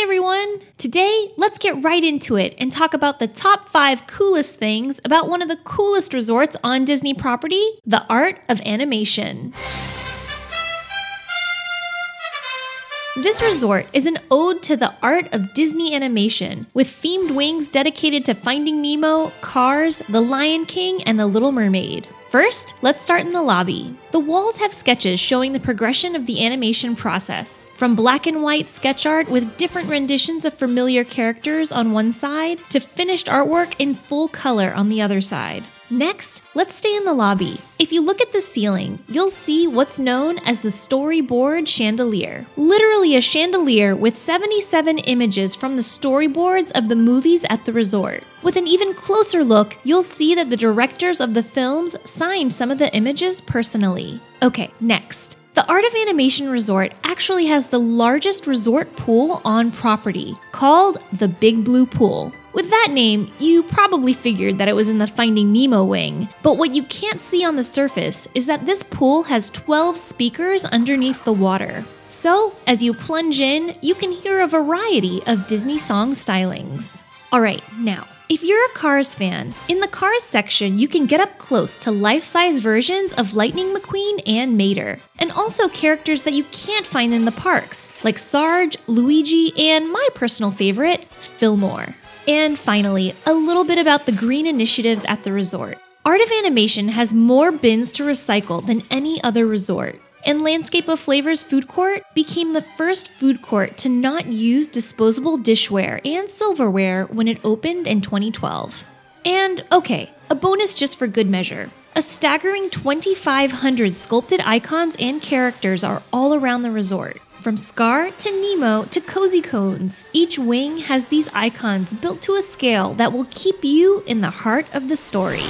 Everyone! Today, let's get right into it and talk about the top five coolest things about one of the coolest resorts on Disney property the art of animation. This resort is an ode to the art of Disney animation, with themed wings dedicated to Finding Nemo, Cars, The Lion King, and The Little Mermaid. First, let's start in the lobby. The walls have sketches showing the progression of the animation process, from black and white sketch art with different renditions of familiar characters on one side to finished artwork in full color on the other side. Next, let's stay in the lobby. If you look at the ceiling, you'll see what's known as the storyboard chandelier. Literally a chandelier with 77 images from the storyboards of the movies at the resort. With an even closer look, you'll see that the directors of the films signed some of the images personally. Okay, next. The Art of Animation Resort actually has the largest resort pool on property, called the Big Blue Pool. With that name, you probably figured that it was in the Finding Nemo wing, but what you can't see on the surface is that this pool has 12 speakers underneath the water. So, as you plunge in, you can hear a variety of Disney song stylings. Alright, now, if you're a Cars fan, in the Cars section, you can get up close to life size versions of Lightning McQueen and Mater, and also characters that you can't find in the parks, like Sarge, Luigi, and my personal favorite, Fillmore. And finally, a little bit about the green initiatives at the resort. Art of Animation has more bins to recycle than any other resort. And Landscape of Flavors Food Court became the first food court to not use disposable dishware and silverware when it opened in 2012. And okay, a bonus just for good measure. A staggering 2,500 sculpted icons and characters are all around the resort. From Scar to Nemo to Cozy Cones, each wing has these icons built to a scale that will keep you in the heart of the story.